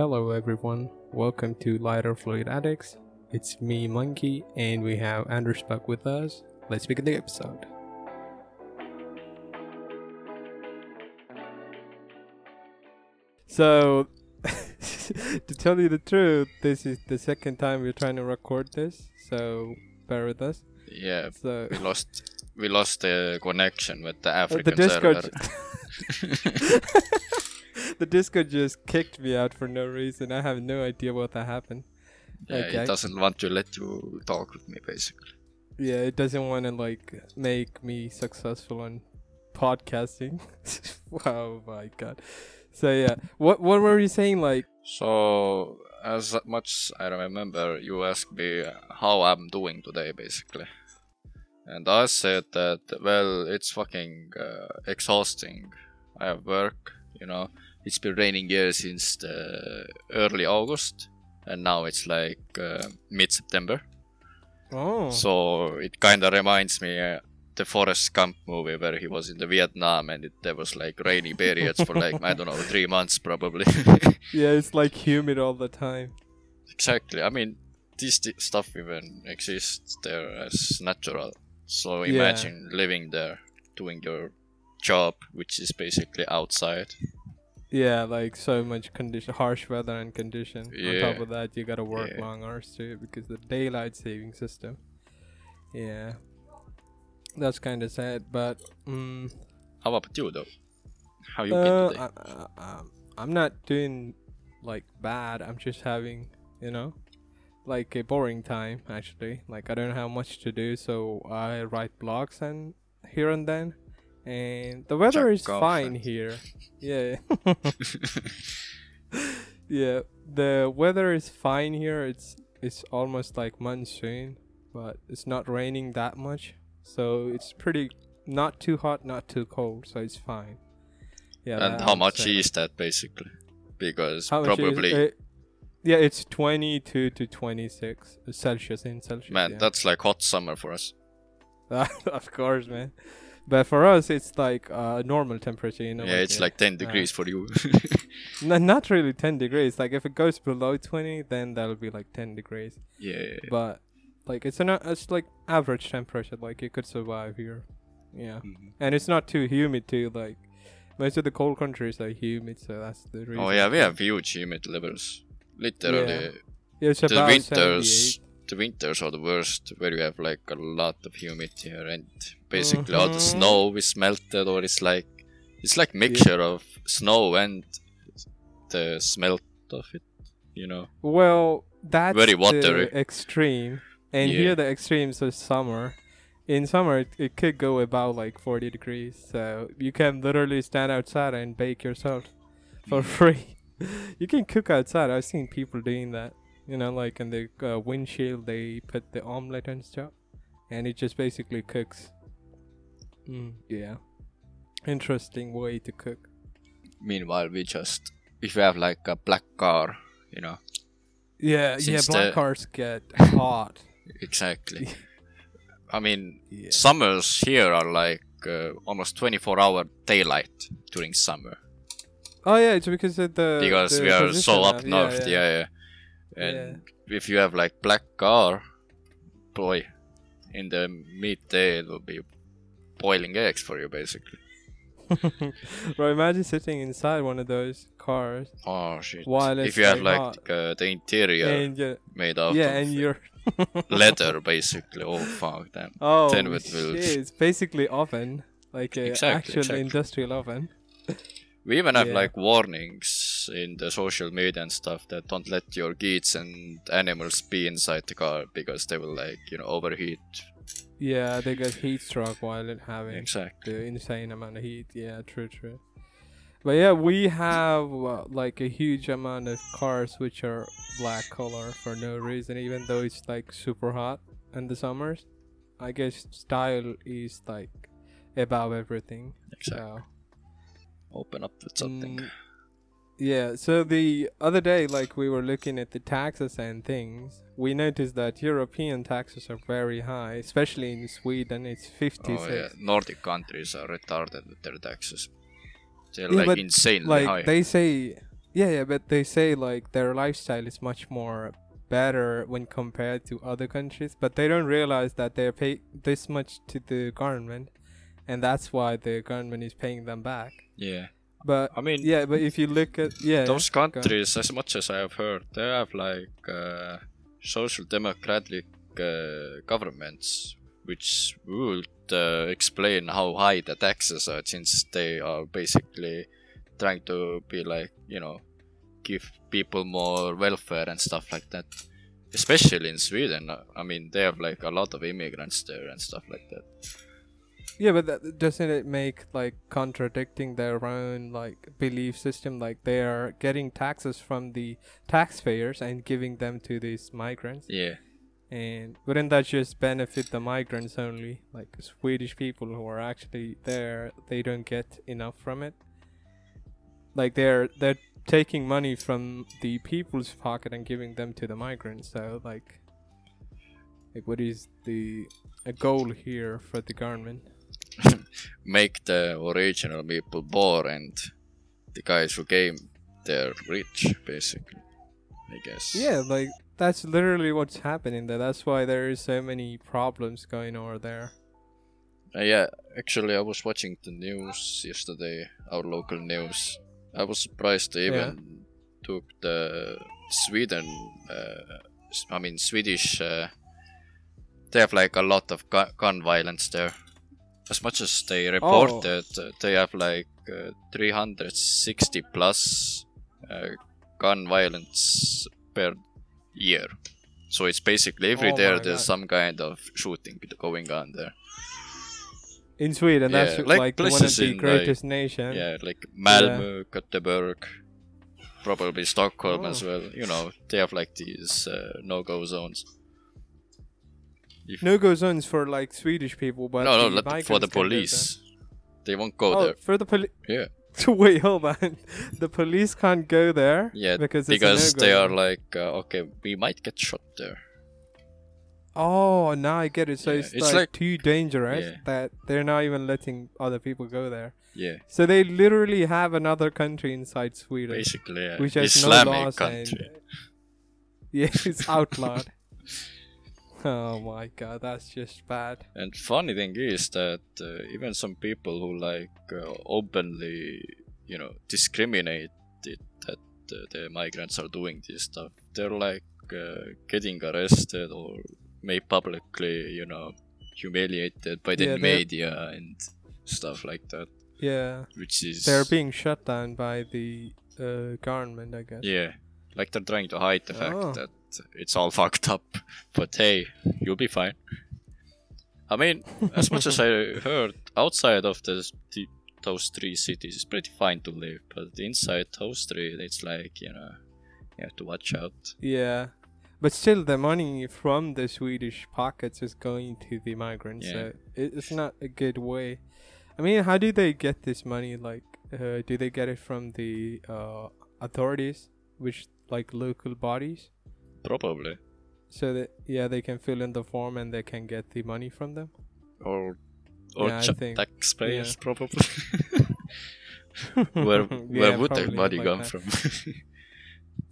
Hello, everyone. Welcome to Lighter Fluid Addicts. It's me, Monkey, and we have Anders back with us. Let's begin the episode. So, to tell you the truth, this is the second time we're trying to record this, so bear with us. Yeah, So, we lost we lost the connection with the Uh, African the Discord. server. the Discord just kicked me out for no reason. I have no idea what that happened. yeah, Okay. it doesn't want to let you talk with me basically. Yeah, it doesn't want to like make me successful on podcasting. oh my god. So yeah, what what were you saying? Like, So as much I remember, you asked me how I'm doing today basically, and I said that well, it's fucking uh, exhausting. I have work, you know. It's been raining here since the early August, and now it's like uh, mid September. oh, So it kind of reminds me uh, the Forrest Gump movie where he was in the Vietnam and it, there was like rainy periods for like I don't know three months probably. yeah, it's like humid all the time. exactly. I mean, this th- stuff even exists there as natural. So Yeah. imagine living there, doing your job, which is basically outside. Yeah, like so much condition, harsh weather and condition. Yeah. On top of that, you gotta work Yeah. long hours too because the daylight saving system. Yeah, that's kind of sad, but mm, How about you though? How you been Uh, today? I, I, um, I'm not doing like bad. I'm just having, you know, like a boring time actually. Like I don't have much to do, so I write blogs and here and then. And the weather Jack is fine here. Yeah. yeah, the weather is fine here. It's it's almost like monsoon, but it's not raining that much. So it's pretty not too hot, not too cold, so it's fine. Yeah. and how much say. is that basically? Because How much is- probably uh, yeah, it's 22 to 26 Celsius in Celsius. man, yeah. that's like hot summer for us. of course, man. But for us, it's like uh, normal temperature, you know. yeah, it's uh, like 10 uh, degrees for you. n- not really 10 degrees. Like if it goes below 20, then that'll be like 10 degrees. yeah, yeah, yeah. But like it's an it's like average temperature. Like you could survive here. Yeah, Mhm. and it's not too humid too. Like most of the cold countries are humid, so that's the reason. Oh yeah, we have huge humid levels. Literally, Yeah, it's the about winters, 78. The winters are the worst, where you have like a lot of humidity here, and basically all the Mhm. snow is melted, or it's like it's like mixture of snow and the smelt of it. You know? Well, that's Very the watery. extreme, and Yeah. here the extremes are summer. In summer, it, it could go about like 40 degrees, so you can literally stand outside and bake yourself for free. you can cook outside. I've seen people doing that. You know, like in the uh, windshield, they put the omelet and stuff, and it just basically cooks. Mm, yeah, interesting way to cook. Meanwhile, we just if you have like a black car, you know, Yeah, yeah. Black the- cars get hot. exactly. I mean, Yeah. summers here are like uh, almost 24 hour daylight during summer Oh yeah, it's because of the because the we are so up north yeah yeah, and if you have like black car boy in the midday it will be boiling eggs for you basically. Bro, imagine sitting inside one of those cars. Oh shit. While if you have like uh, the interior and made out yeah, of and you're leather basically. Oh fuck damn. Oh then it shit, it's basically oven, like a Exactly, actual exactly. industrial oven. We even have Yeah. like warnings in the social media and stuff that don't let your kids and animals be inside the car because they will like you know overheat. Yeah, they get heat stroke while it having Exactly. the insane amount of heat. Yeah, true, true. But yeah, we have uh, like a huge amount of cars which are black color for no reason, even though it's like super hot in the summers. I guess style is like above everything. Exactly. So Open up with something. Mm, yeah. So the other day, like we were looking at the taxes and things, we noticed that European taxes are very high, especially in Sweden. It's fifty-six. Oh yeah, Nordic countries are retarded with their taxes. They're Yeah, like insanely like high. they say Yeah, yeah, but they say like their lifestyle is much more better when compared to other countries, but they don't realize that they're pay this much to the government, and that's why the government is paying them back. Yeah. But I mean, yeah, but if you look at yeah, those countries, as much as I have heard, they have like uh, social democratic uh, governments, which would uh, explain how high the taxes are, since they are basically trying to be like you know, give people more welfare and stuff like that. Especially in Sweden, I mean, they have like a lot of immigrants there and stuff like that. Yeah, but that, doesn't it make like contradicting their own like belief system? Like they are getting taxes from the taxpayers and giving them to these migrants, Yeah, and wouldn't that just benefit the migrants only? Like Swedish people who are actually there, they don't get enough from it. Like they're they're taking money from the people's pocket and giving them to the migrants. So like, like what is the a goal here for the government? make the original people poor and the guys who came they're rich, basically. I guess. Yeah, like that's literally what's happening there. That's why there is so many problems going over there. Uh, yeah, actually, I was watching the news yesterday, our local news. I was surprised they Yeah. even took the Sweden, uh, I mean, Swedish. Uh, they have like a lot of gu- gun violence there. As much as they reported, uh, they have like uh, 360 plus uh, gun violence per year. So it's basically every Oh day there's God. some kind of shooting going on there. In Sweden, that's Yeah, like, like one of the in, like- greatest nations. Yeah, like Malmö, Göteborg, probably Stockholm as Oh. well. You know, they have like these uh, no-go zones. If- No go zones for like Swedish people, but no, no, the for the police. They won't go there. Oh, there. for the police. Yeah, Wait, hold on. The police can't go there. yeah, because it's because they are like, uh, okay, we might get shot there. Oh, now I get it. So Yeah, it's, it's like, like- too dangerous Yeah. that they're not even letting other people go there. Yeah, So they literally have another country inside Sweden, basically, yeah. which has Islamic no laws country. and yeah, it's outlawed. oh my god, that's just bad. And funny thing is that uh, even some people who like uh, openly, you know, discriminate it that uh, the migrants are doing this stuff, they're like uh, getting arrested or made publicly, you know, humiliated by the Yeah, media and stuff like that, Yeah, which is they're being shut down by the uh, government, I guess. yeah, like they're trying to hide the fact Oh. that it's all fucked up. But hey, you'll be fine. I mean, as much as I heard, outside of this, the, those three cities, it's pretty fine to live. But inside those three, it's like you know, you have to watch out. Yeah. But still, the money from the Swedish pockets is going to the migrants. Yeah. So it's not a good way. I mean, how do they get this money? Like, uh, do they get it from the uh, authorities, which like local bodies? Probably, So that yeah, they can fill in the form and they can get the money from them. or or Yeah, I cha- think- taxpayers, yeah. probably. where where Yeah, would their money like come that. from?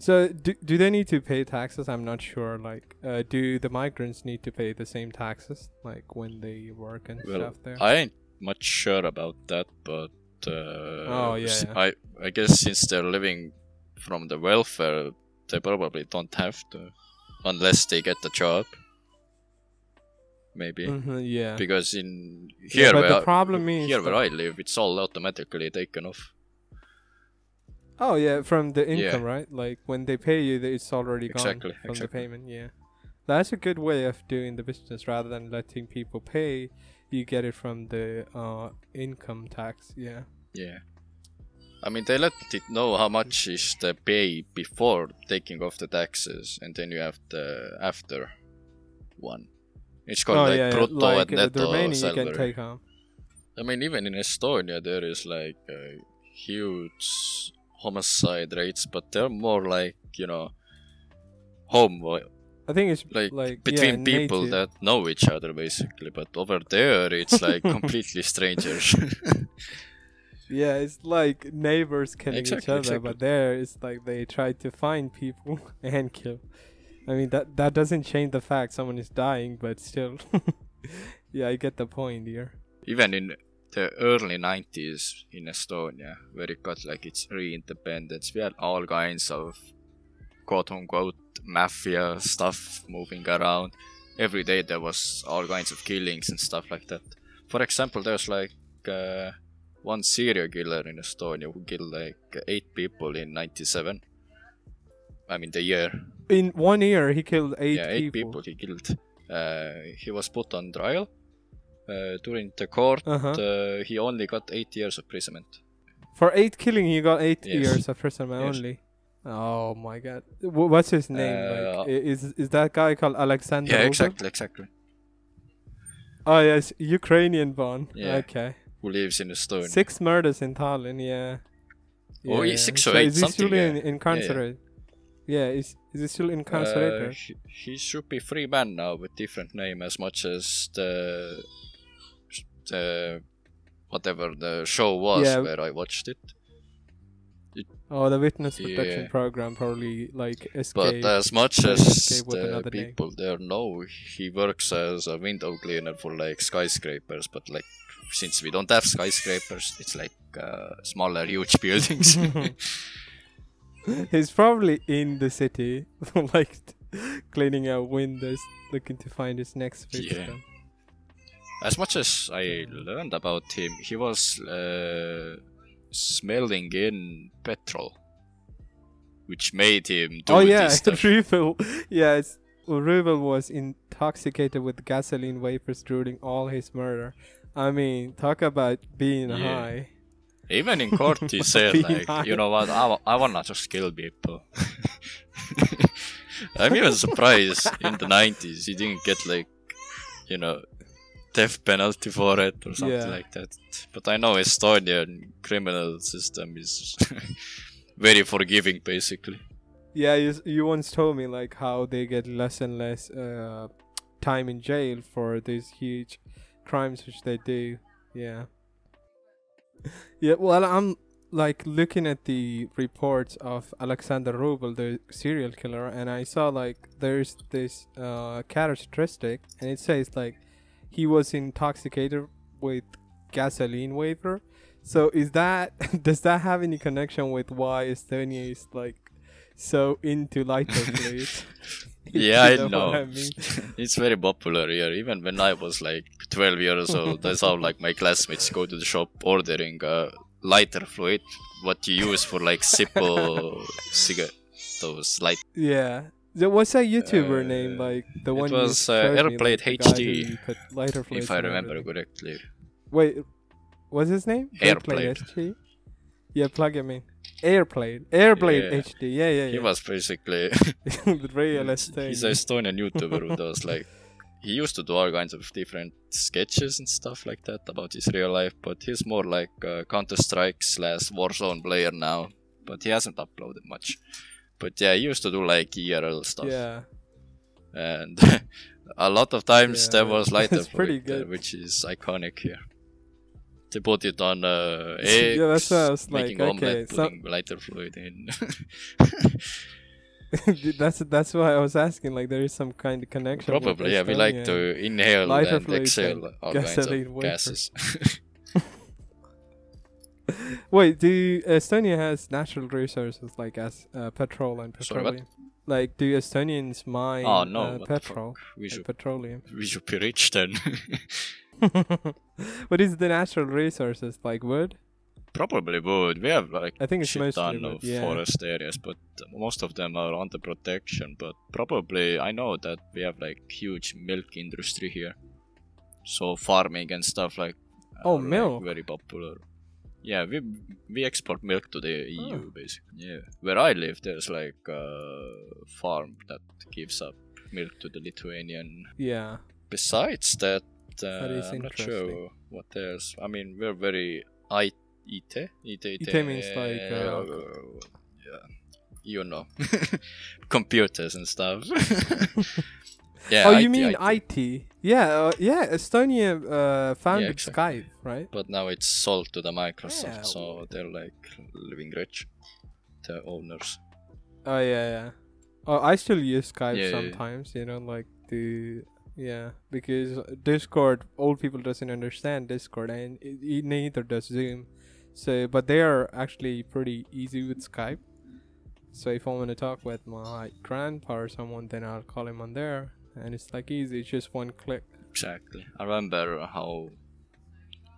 So do do they need to pay taxes? I'm not sure. Like, uh, do the migrants need to pay the same taxes like when they work and well, stuff there? I ain't much sure about that, but uh, Oh, yeah, yeah. I I guess since they're living from the welfare, they probably don't have to, unless they get the job. Maybe Mhm, yeah. because in Yeah, here but where the I- problem is here where I live, it's all automatically taken off. Oh yeah, from the Yeah. income, right? Like when they pay you, it's already Exactly, gone from exactly. the payment. Yeah, that's a good way of doing the business rather than letting people pay. You get it from the uh, income tax. Yeah. Yeah. I mean, they let it know how much is the pay before taking off the taxes, and then you have the after one. It's called oh like yeah, yeah. like and uh, the netto remaining you salary. can take home. I mean, even in Estonia, there is like uh, huge homicide rates, but they're more like you know, home I think it's like, like between yeah, people native. that know each other basically. But over there, it's like completely strangers. Yeah, it's like neighbors killing each other, exactly. but there it's like they try to find people and kill. I mean that that doesn't change the fact someone is dying, but still. yeah, I get the point here. Even in the early 90s in Estonia, where it got like its re-independence, we had all kinds of quote-unquote mafia stuff moving around. Every day there was all kinds of killings and stuff like that. For example, there's like uh, one serial killer in Estonia who killed like eight people in 97. I mean the year. In one year, he killed eight yeah, eight people. people he killed. Uh, he was put on trial. Uh, during the court, Uh-huh. uh, he only got eight years of imprisonment. For eight killing, he got eight Yes. years of imprisonment Yes. only. Oh my god! Wh- What's his name? Uh, like, is is that guy called Alexander? Yeah, exactly, exactly. Oh yes, Ukrainian born. Yeah. Okay. Who lives in Estonia? Six murders in Tallinn. Yeah. Oh, yeah, six or eight, Is he still in, yeah. incarcerated? Yeah, is is he still Uh, incarcerated? he, he should be free man now with different name as much as the the whatever the show was Yeah. where I watched it. oh, the witness protection yeah. program probably like escaped. But as much as to escape with the people there know, he works as a window cleaner for like skyscrapers. But like since we don't have skyscrapers, it's like uh, smaller, huge buildings. He's probably in the city, like cleaning out windows, looking to find his next victim. as much as I learned about him, he was uh, smelling in petrol, which made him do oh yeah, this. Yeah, it's, Rubel was intoxicated with gasoline vapors during all his murder. I mean, talk about being Yeah. high. Even in court, he said like, high. you know what, I, wa- I wanna just kill people. I'm even surprised in the 90s he didn't get like, you know, death penalty for it or something Yeah. like that. But I know Estonian criminal system is very forgiving, basically. Yeah, you, you once told me like how they get less and less uh, time in jail for these huge crimes which they do. Yeah. yeah, well, I'm like looking at the reports of Alexander Rubel, the serial killer, and I saw like there's this uh, characteristic, and it says like he was intoxicated with gasoline vapor. So is that does that have any connection with why Estonia is like so into lighter fluids? Yeah, I know. what I mean? it's very popular here. Even when I was like 12 years old, I saw like my classmates go to the shop ordering uh, lighter fluid, what you use for like Zippo cigarette, those light. Yeah. What's that YouTuber Uh, name? Like the it one was, you uh, showed me, like, HD, lighter fluids If I remember everything. correctly. Wait, what's his name? Airblade. HD. Yeah, plug him in. Airblade. Airplane Yeah. HD. Yeah, yeah, yeah. He was basically the real he's Estonia. an Estonian YouTuber who does like he used to do all kinds of different sketches and stuff like that about his real life, but he's more like Counter Strike slash Warzone player now. But he hasn't uploaded much. But yeah, he used to do like IRL stuff, Yeah. and a lot of times Yeah, there was lighter it's pretty fluid, uh, good. which is iconic here. They put it on uh, Yeah, eggs, that's what I was like, making okay, omelette, so- putting lighter fluid in. that's that's why I was asking. Like, there is some kind of connection. Probably, yeah. We like to inhale lighter and exhale and all kinds of gases. Wait, do Estonia has natural resources like as uh, petrol and Sorry, petroleum? Like, do Estonians mine oh no, uh, petrol? We should petroleum? we should be rich then. what is the natural resources like wood? Probably wood. We have like I think it's shit ton wood, of yeah. forest areas, but most of them are under protection. But probably I know that we have like huge milk industry here, so farming and stuff like. Oh, are, like, milk. very popular. Yeah, we we export milk to the EU Oh. basically. Yeah, where I live, there's like a farm that gives up milk to the Lithuanian Yeah. besides that, uh, I'm not sure what else. I mean, we're very I IT IT IT means like, uh, yeah, you know, computers and stuff. Yeah. oh, IT, you mean IT. IT? Yeah, uh, yeah. Estonia uh, founded exactly. Skype, right? But now it's sold to the Microsoft, Yeah. so they're like living rich, the owners. Oh yeah, yeah. Oh, I still use Skype Yeah, yeah, yeah. sometimes. You know, like the yeah, because Discord, old people doesn't understand Discord, and it, it neither does Zoom. So, but they are actually pretty easy with Skype. So if I want to talk with my grandpa or someone, then I'll call him on there, and it's like easy. It's just one click. Exactly. I remember how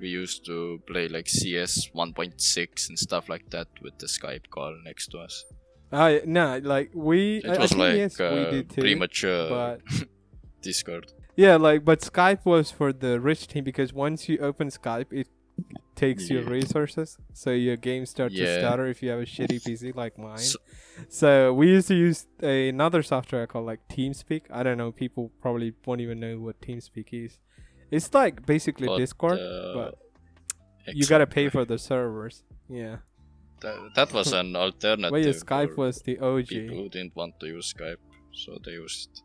we used to play like CS 1.6 and stuff like that with the Skype call next to us. I no, like we. It I, I was think like yes, we uh, did too. premature but Discord. Yeah, like but Skype was for the rich team because once you open Skype, it takes your resources, so your game starts to stutter if you have a shitty PC like mine. So- So we used to use another software called like TeamSpeak. I don't know, people probably won't even know what TeamSpeak is. It's like basically But, Discord, uh, but you gotta pay for the servers. Yeah, That, that was an alternative. well, yeah, Skype was the OG. people didn't want to use Skype, so they used.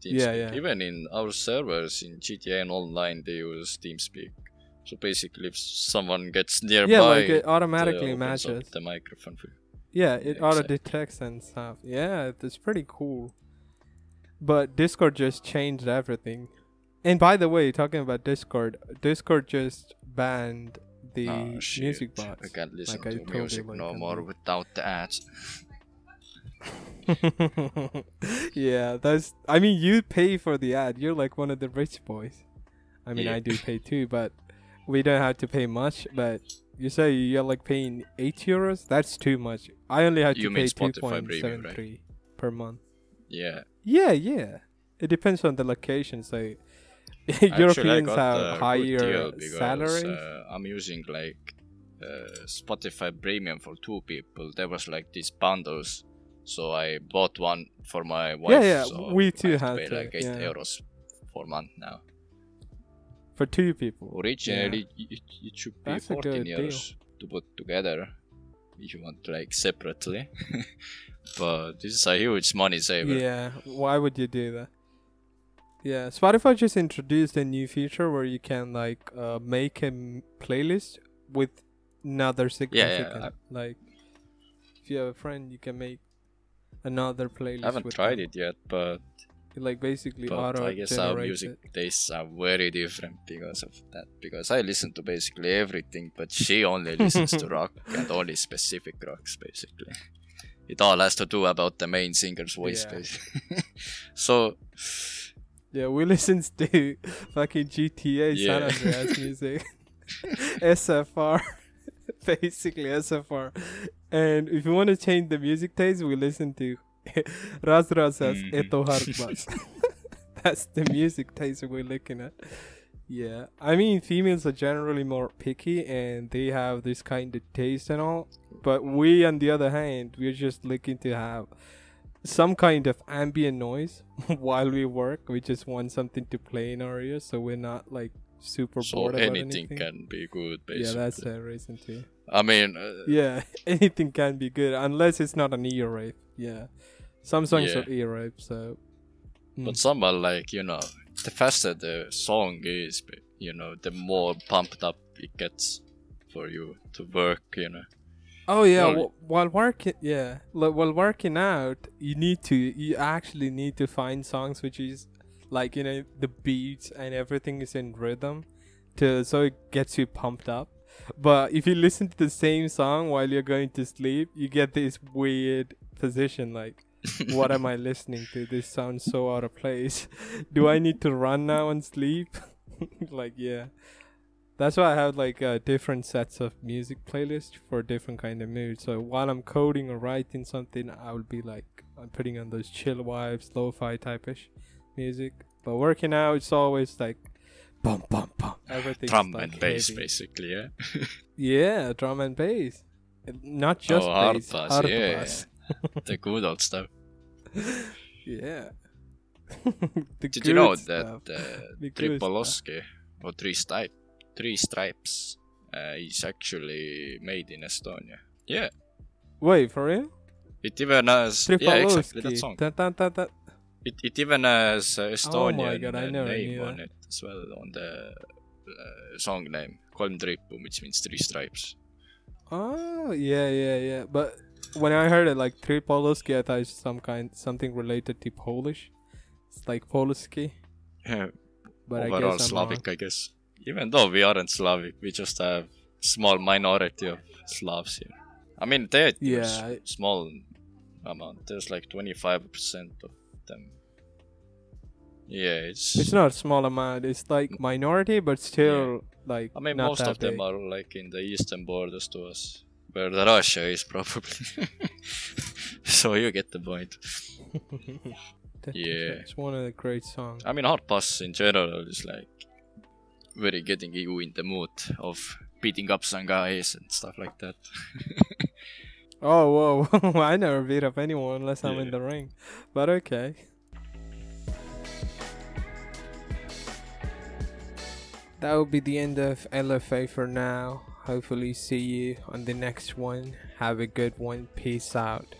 Te- Yeah, yeah. Even in our servers in GTA and online, they use TeamSpeak. So basically, if someone gets nearby, Yeah, like it it automatically up matches. the microphone. For Yeah, it Yeah, auto detects and stuff. Yeah, it's pretty cool. But Discord just changed everything. And by the way, talking about Discord, Discord just banned the oh, music bots. I can't listen like to music no more without the ads. yeah, that's. I mean, you pay for the ad. You're like one of the rich boys. I mean, Yeah. I do pay too, but we don't have to pay much. But you say you're like paying eight euros. That's too much. I only had to You mean pay two point seven right? per month. Yeah. Yeah, yeah. It depends on the location. So Europeans got have higher because, salaries. Uh, I'm using like uh, Spotify Premium for two people. There was like these bundles, so I bought one for my wife. yeah, so we too have to had pay to, like eight yeah. euros for month now. for two people. Originally, it, it should be That's 14 good deal. euros to put together if you want like separately. but this is a huge money saver. Yeah, why would you do that? Yeah, Spotify just introduced a new feature where you can like uh, make a m- playlist with another significant. Yeah, yeah. Like, if you have a friend, you can make another playlist. I haven't tried them. it yet, but It, like basically but auto I guess our music it. tastes are very different because of that. Because I listen to basically everything, but she only listens to rock and only specific rocks, basically. It all has to do about the main singer's voice, Yeah. basically. so Yeah, we listen to fucking GTA San Yeah. Andreas music. SFR. Basically SFR. And if you want to change the music taste, we listen to Raz Razas Mhm. Eto. That's the music taste we're looking at. Yeah. I mean, females are generally more picky and they have this kind of taste and all. But we, on the other hand, we're just looking to have some kind of ambient noise while we work. We just want something to play in our ears, so we're not like super so bored anything anything. can be good, basically. yeah, that's a reason too. I mean, uh, Yeah, anything can be good unless it's not an ear rape. Yeah, some songs Yeah. are ear rape, so. Mm. but some are like you know, the faster the song is, you know, the more pumped up it gets for you to work. You know. Oh yeah, wh- while working, yeah, like, while working out, you need to, you actually need to find songs which is like you know the beats and everything is in rhythm, to so it gets you pumped up. But if you listen to the same song while you're going to sleep, you get this weird position like, what am I listening to? This sounds so out of place. Do I need to run now and sleep? like yeah. That's why I have like uh, different sets of music playlists for different kind of moods. So while I'm coding or writing something, I will be like I'm putting on those chill vibes, lo-fi type-ish music. But working out, it's always like bum bum bum. Everything Drum like and bass, heavy. basically. Yeah. Yeah, drum and bass. Not just oh, hard bass. hard yeah, bass. yeah. the good old stuff. Yeah. The Did you know good that stuff. uh, Tripoloski or Three Stripe, Three Stripes uh, is actually made in Estonia? Yeah, Wait for real? it even has yeah exactly that song. Dun, dun, dun. It it even has uh, Estonian God, I never name knew on that. it as well on the uh, song name. Kolm triipu, which means three stripes. Oh yeah, yeah, yeah. But when I heard it like three Polski, I thought it's some kind something related to Polish. It's like Polski, Yeah, but I overall guess I'm Slavic, I guess. Even though we aren't Slavic, we just have small minority of Slavs here. I mean, they're Yeah, I- small amount. There's like 25% of them. Yeah, it's. It's not a small amount. It's like minority, but still like. I mean, most of them are like in the eastern borders to us, where the Russia is probably. so you get the point. Yeah. It's one of the great songs. I mean, Hard Bass in general is like very getting you in the mood of beating up some guys and stuff like that. Oh whoa! I never beat up anyone unless I'm in the ring, but okay. That will be the end of LFA for now. Hopefully, see you on the next one. Have a good one. Peace out.